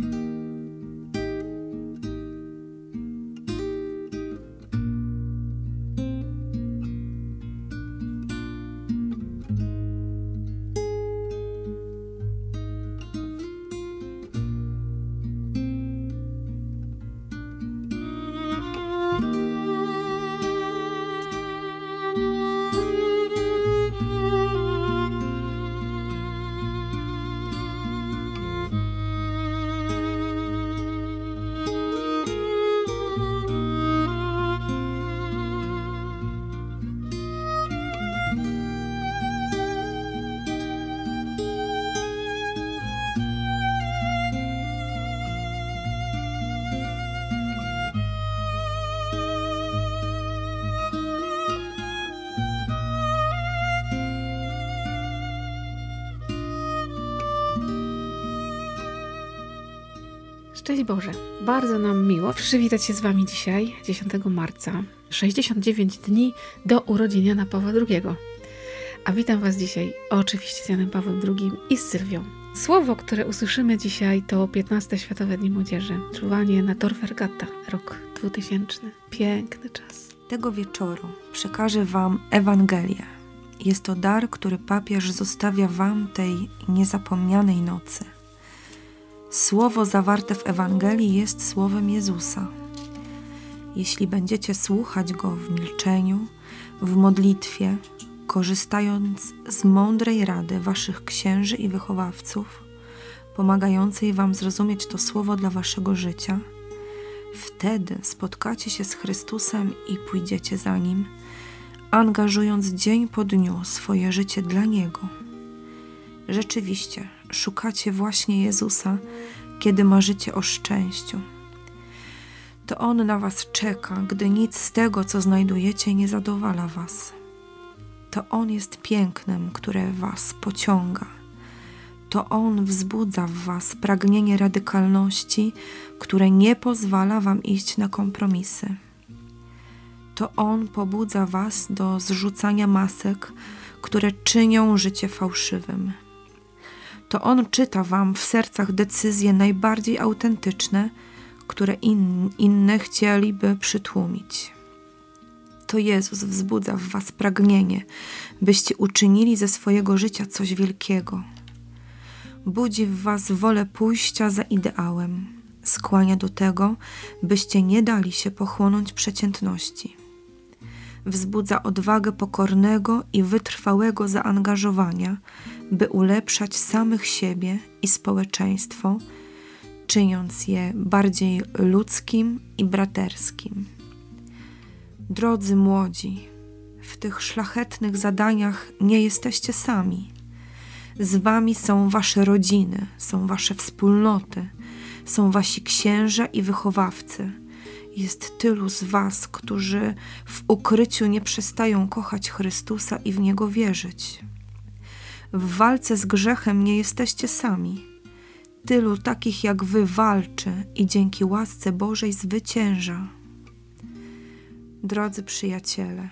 Bye. Szczęść Boże, bardzo nam miło przywitać się z Wami dzisiaj, 10 marca, 69 dni do urodzin Jana Pawła II. A witam Was dzisiaj oczywiście z Janem Pawłem II i z Sylwią. Słowo, które usłyszymy dzisiaj to 15 Światowe Dni Młodzieży, czuwanie na Tor Vergata, rok 2000. Piękny czas. Tego wieczoru przekażę Wam Ewangelię. Jest to dar, który papież zostawia Wam tej niezapomnianej nocy. Słowo zawarte w Ewangelii jest słowem Jezusa. Jeśli będziecie słuchać Go w milczeniu, w modlitwie, korzystając z mądrej rady Waszych księży i wychowawców, pomagającej Wam zrozumieć to słowo dla Waszego życia, wtedy spotkacie się z Chrystusem i pójdziecie za Nim, angażując dzień po dniu swoje życie dla Niego. Rzeczywiście, szukacie właśnie Jezusa, kiedy marzycie o szczęściu. To On na Was czeka, gdy nic z tego, co znajdujecie, nie zadowala Was. To On jest pięknem, które Was pociąga. To On wzbudza w Was pragnienie radykalności, które nie pozwala Wam iść na kompromisy. To On pobudza Was do zrzucania masek, które czynią życie fałszywym to On czyta Wam w sercach decyzje najbardziej autentyczne, które in, inne chcieliby przytłumić. To Jezus wzbudza w Was pragnienie, byście uczynili ze swojego życia coś wielkiego. Budzi w Was wolę pójścia za ideałem, skłania do tego, byście nie dali się pochłonąć przeciętności wzbudza odwagę pokornego i wytrwałego zaangażowania, by ulepszać samych siebie i społeczeństwo, czyniąc je bardziej ludzkim i braterskim. Drodzy młodzi, w tych szlachetnych zadaniach nie jesteście sami. Z wami są wasze rodziny, są wasze wspólnoty, są wasi księża i wychowawcy jest tylu z Was, którzy w ukryciu nie przestają kochać Chrystusa i w Niego wierzyć. W walce z grzechem nie jesteście sami. Tylu takich jak Wy walczy i dzięki łasce Bożej zwycięża. Drodzy przyjaciele,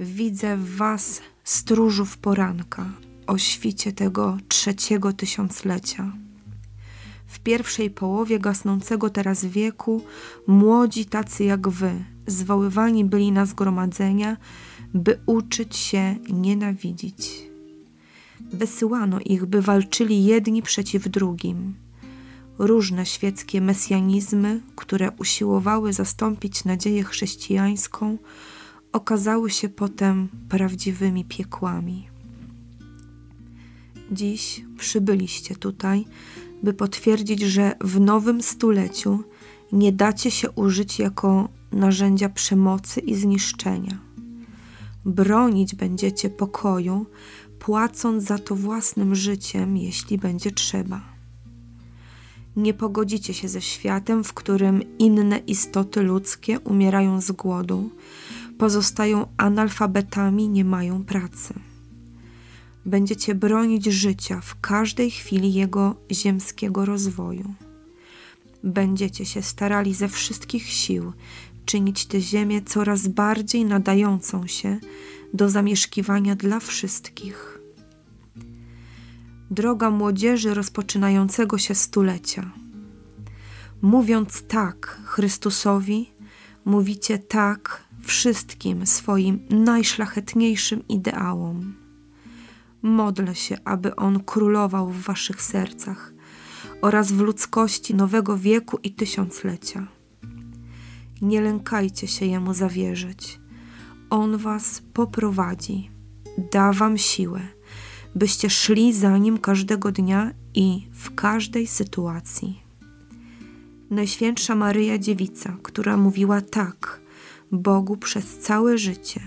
widzę w Was stróżów poranka o świcie tego trzeciego tysiąclecia w pierwszej połowie gasnącego teraz wieku młodzi tacy jak wy zwoływani byli na zgromadzenia, by uczyć się nienawidzić. Wysyłano ich, by walczyli jedni przeciw drugim. Różne świeckie mesjanizmy, które usiłowały zastąpić nadzieję chrześcijańską, okazały się potem prawdziwymi piekłami. Dziś przybyliście tutaj, by potwierdzić, że w nowym stuleciu nie dacie się użyć jako narzędzia przemocy i zniszczenia. Bronić będziecie pokoju, płacąc za to własnym życiem, jeśli będzie trzeba. Nie pogodzicie się ze światem, w którym inne istoty ludzkie umierają z głodu, pozostają analfabetami, nie mają pracy będziecie bronić życia w każdej chwili jego ziemskiego rozwoju. Będziecie się starali ze wszystkich sił czynić tę ziemię coraz bardziej nadającą się do zamieszkiwania dla wszystkich. Droga młodzieży rozpoczynającego się stulecia. Mówiąc tak Chrystusowi, mówicie tak wszystkim swoim najszlachetniejszym ideałom. Modlę się, aby On królował w waszych sercach oraz w ludzkości nowego wieku i tysiąclecia. Nie lękajcie się Jemu zawierzyć. On was poprowadzi, da wam siłę, byście szli za Nim każdego dnia i w każdej sytuacji. Najświętsza Maryja Dziewica, która mówiła tak Bogu przez całe życie,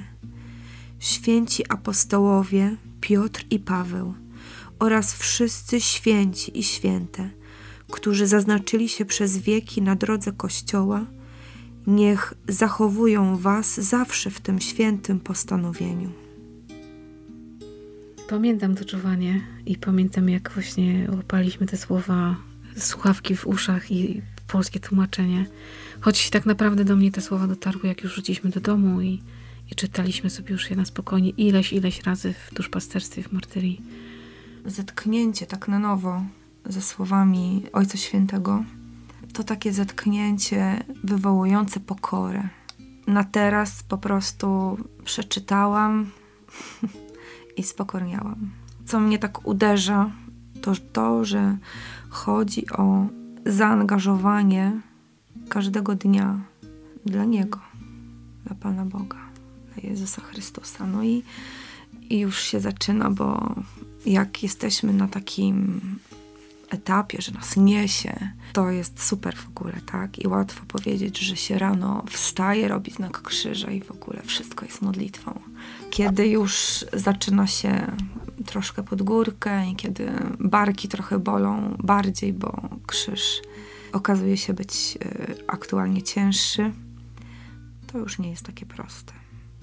święci apostołowie Piotr i Paweł oraz wszyscy święci i święte, którzy zaznaczyli się przez wieki na drodze Kościoła, niech zachowują Was zawsze w tym świętym postanowieniu. Pamiętam to czuwanie i pamiętam, jak właśnie łapaliśmy te słowa, słuchawki w uszach i polskie tłumaczenie. Choć tak naprawdę do mnie te słowa dotarły, jak już wróciliśmy do domu i, i czytaliśmy sobie już je na spokojnie ileś, ileś razy w duszpasterstwie, w martyrii. Zetknięcie tak na nowo ze słowami Ojca Świętego to takie zetknięcie wywołujące pokorę. Na teraz po prostu przeczytałam i spokorniałam. Co mnie tak uderza, to to, że chodzi o zaangażowanie każdego dnia dla Niego, dla Pana Boga, Jezusa Chrystusa. No i, i już się zaczyna, bo jak jesteśmy na takim etapie, że nas niesie, to jest super w ogóle, tak? I łatwo powiedzieć, że się rano wstaje, robi znak krzyża i w ogóle wszystko jest modlitwą. Kiedy już zaczyna się troszkę pod górkę i kiedy barki trochę bolą bardziej, bo krzyż okazuje się być e, aktualnie cięższy, to już nie jest takie proste.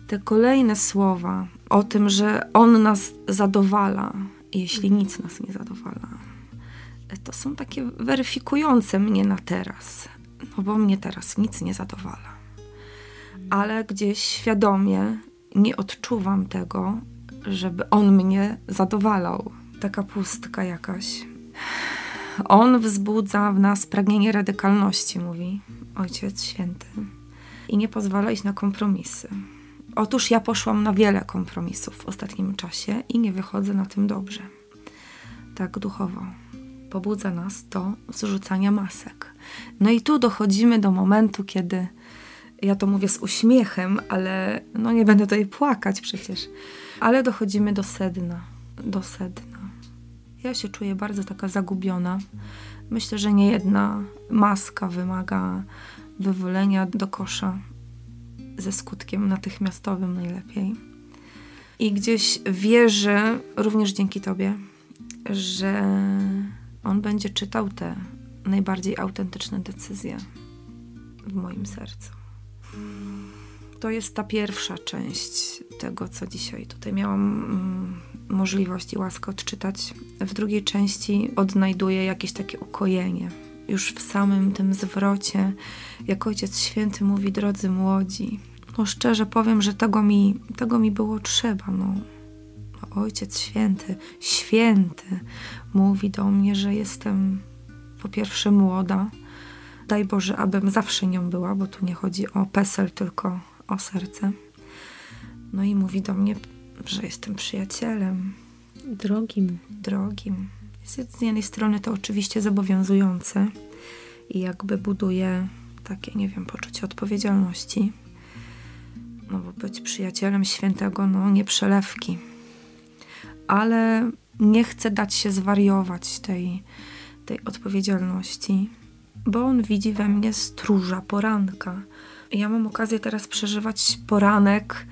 Te kolejne słowa o tym, że On nas zadowala, jeśli nic nas nie zadowala, to są takie weryfikujące mnie na teraz, no bo mnie teraz nic nie zadowala. Ale gdzieś świadomie nie odczuwam tego, żeby on mnie zadowalał. Taka pustka jakaś. On wzbudza w nas pragnienie radykalności, mówi Ojciec Święty, i nie pozwala iść na kompromisy. Otóż ja poszłam na wiele kompromisów w ostatnim czasie i nie wychodzę na tym dobrze. Tak duchowo. Pobudza nas do zrzucania masek. No i tu dochodzimy do momentu, kiedy ja to mówię z uśmiechem, ale no nie będę tutaj płakać przecież. Ale dochodzimy do sedna. Do sedna. Ja się czuję bardzo taka zagubiona. Myślę, że nie jedna maska wymaga wywolenia do kosza ze skutkiem natychmiastowym najlepiej. I gdzieś wierzę, również dzięki Tobie, że On będzie czytał te najbardziej autentyczne decyzje w moim sercu. To jest ta pierwsza część tego, co dzisiaj tutaj miałam mm, możliwość i łaskę odczytać. W drugiej części odnajduję jakieś takie ukojenie. Już w samym tym zwrocie, jak Ojciec Święty mówi, drodzy młodzi, no szczerze powiem, że tego mi, tego mi było trzeba. No. no Ojciec Święty, święty, mówi do mnie, że jestem po pierwsze młoda. Daj Boże, abym zawsze nią była, bo tu nie chodzi o PESEL, tylko o serce. No i mówi do mnie, że jestem przyjacielem. Drogim. Drogim. Z jednej strony to oczywiście zobowiązujące i jakby buduje takie, nie wiem, poczucie odpowiedzialności. No bo być przyjacielem świętego, no nie przelewki. Ale nie chcę dać się zwariować tej, tej odpowiedzialności, bo on widzi we mnie stróża poranka ja mam okazję teraz przeżywać poranek,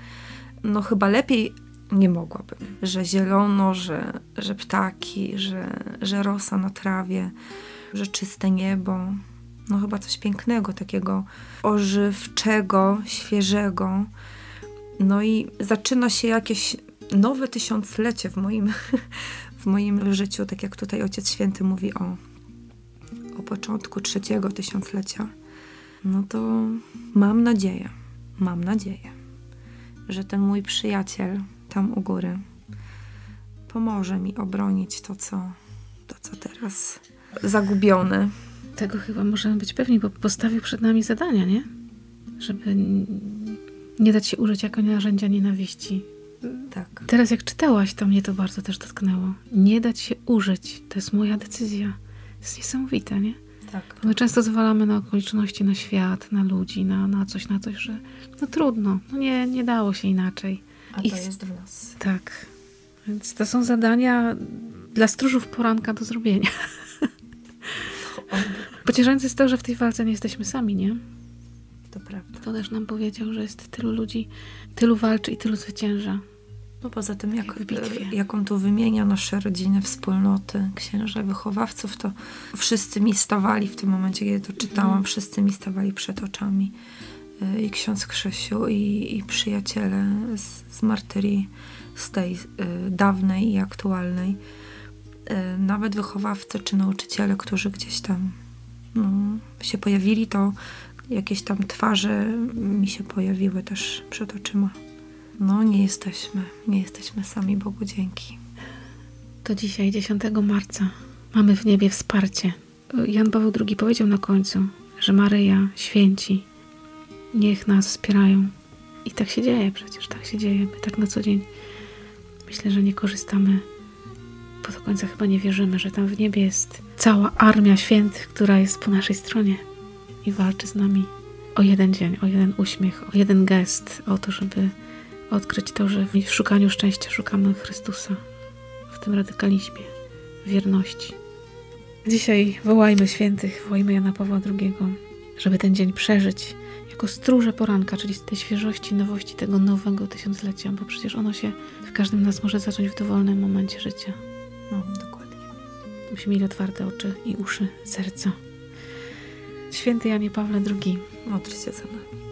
no chyba lepiej nie mogłabym. Że zielono, że, że ptaki, że, że rosa na trawie, że czyste niebo. No chyba coś pięknego, takiego ożywczego, świeżego. No i zaczyna się jakieś nowe tysiąclecie w moim, w moim życiu, tak jak tutaj Ojciec Święty mówi o, o początku trzeciego tysiąclecia no to mam nadzieję, mam nadzieję, że ten mój przyjaciel tam u góry pomoże mi obronić to, co, to, co teraz zagubione Tego chyba możemy być pewni, bo postawił przed nami zadania, nie? Żeby nie dać się użyć jako narzędzia nienawiści. Tak. Teraz jak czytałaś, to mnie to bardzo też dotknęło. Nie dać się użyć, to jest moja decyzja. To jest niesamowite, nie? Tak. My często zwalamy na okoliczności, na świat, na ludzi, na, na coś, na coś, że no trudno, no nie, nie dało się inaczej. A I to ch- jest w nas. Tak. Więc to są zadania dla stróżów poranka do zrobienia. Pocieszające jest to, że w tej walce nie jesteśmy sami, nie? To prawda. To też nam powiedział, że jest tylu ludzi, tylu walczy i tylu zwycięża. No poza tym, jak, W bitwie. jak on tu wymienia nasze rodziny, wspólnoty, księża, wychowawców, to wszyscy mi stawali w tym momencie, kiedy to czytałam, Mhm. wszyscy mi stawali przed oczami. Y, I ksiądz Krzysiu, i, i przyjaciele z, z martyrii, z tej y, dawnej i aktualnej. Y, nawet wychowawcy czy nauczyciele, którzy gdzieś tam no, się pojawili, to jakieś tam twarze mi się pojawiły też przed oczyma. No, nie jesteśmy, nie jesteśmy sami, Bogu dzięki. To dzisiaj, 10 marca, mamy w niebie wsparcie. Jan Paweł II powiedział na końcu, że Maryja, święci, niech nas wspierają. I tak się dzieje przecież, tak się dzieje. My tak na co dzień myślę, że nie korzystamy, bo do końca chyba nie wierzymy, że tam w niebie jest cała armia świętych, która jest po naszej stronie i walczy z nami o jeden dzień, o jeden uśmiech, o jeden gest, o to, żeby odkryć to, że w szukaniu szczęścia szukamy Chrystusa w tym radykalizmie, wierności. Dzisiaj wołajmy świętych, wołajmy Jana Pawła II, żeby ten dzień przeżyć jako stróże poranka, czyli z tej świeżości, nowości tego nowego tysiąclecia, bo przecież ono się w każdym nas może zacząć w dowolnym momencie życia. No, dokładnie. Musimy mieć otwarte oczy i uszy, serca. Święty Janie Pawle II, Módl się za nami.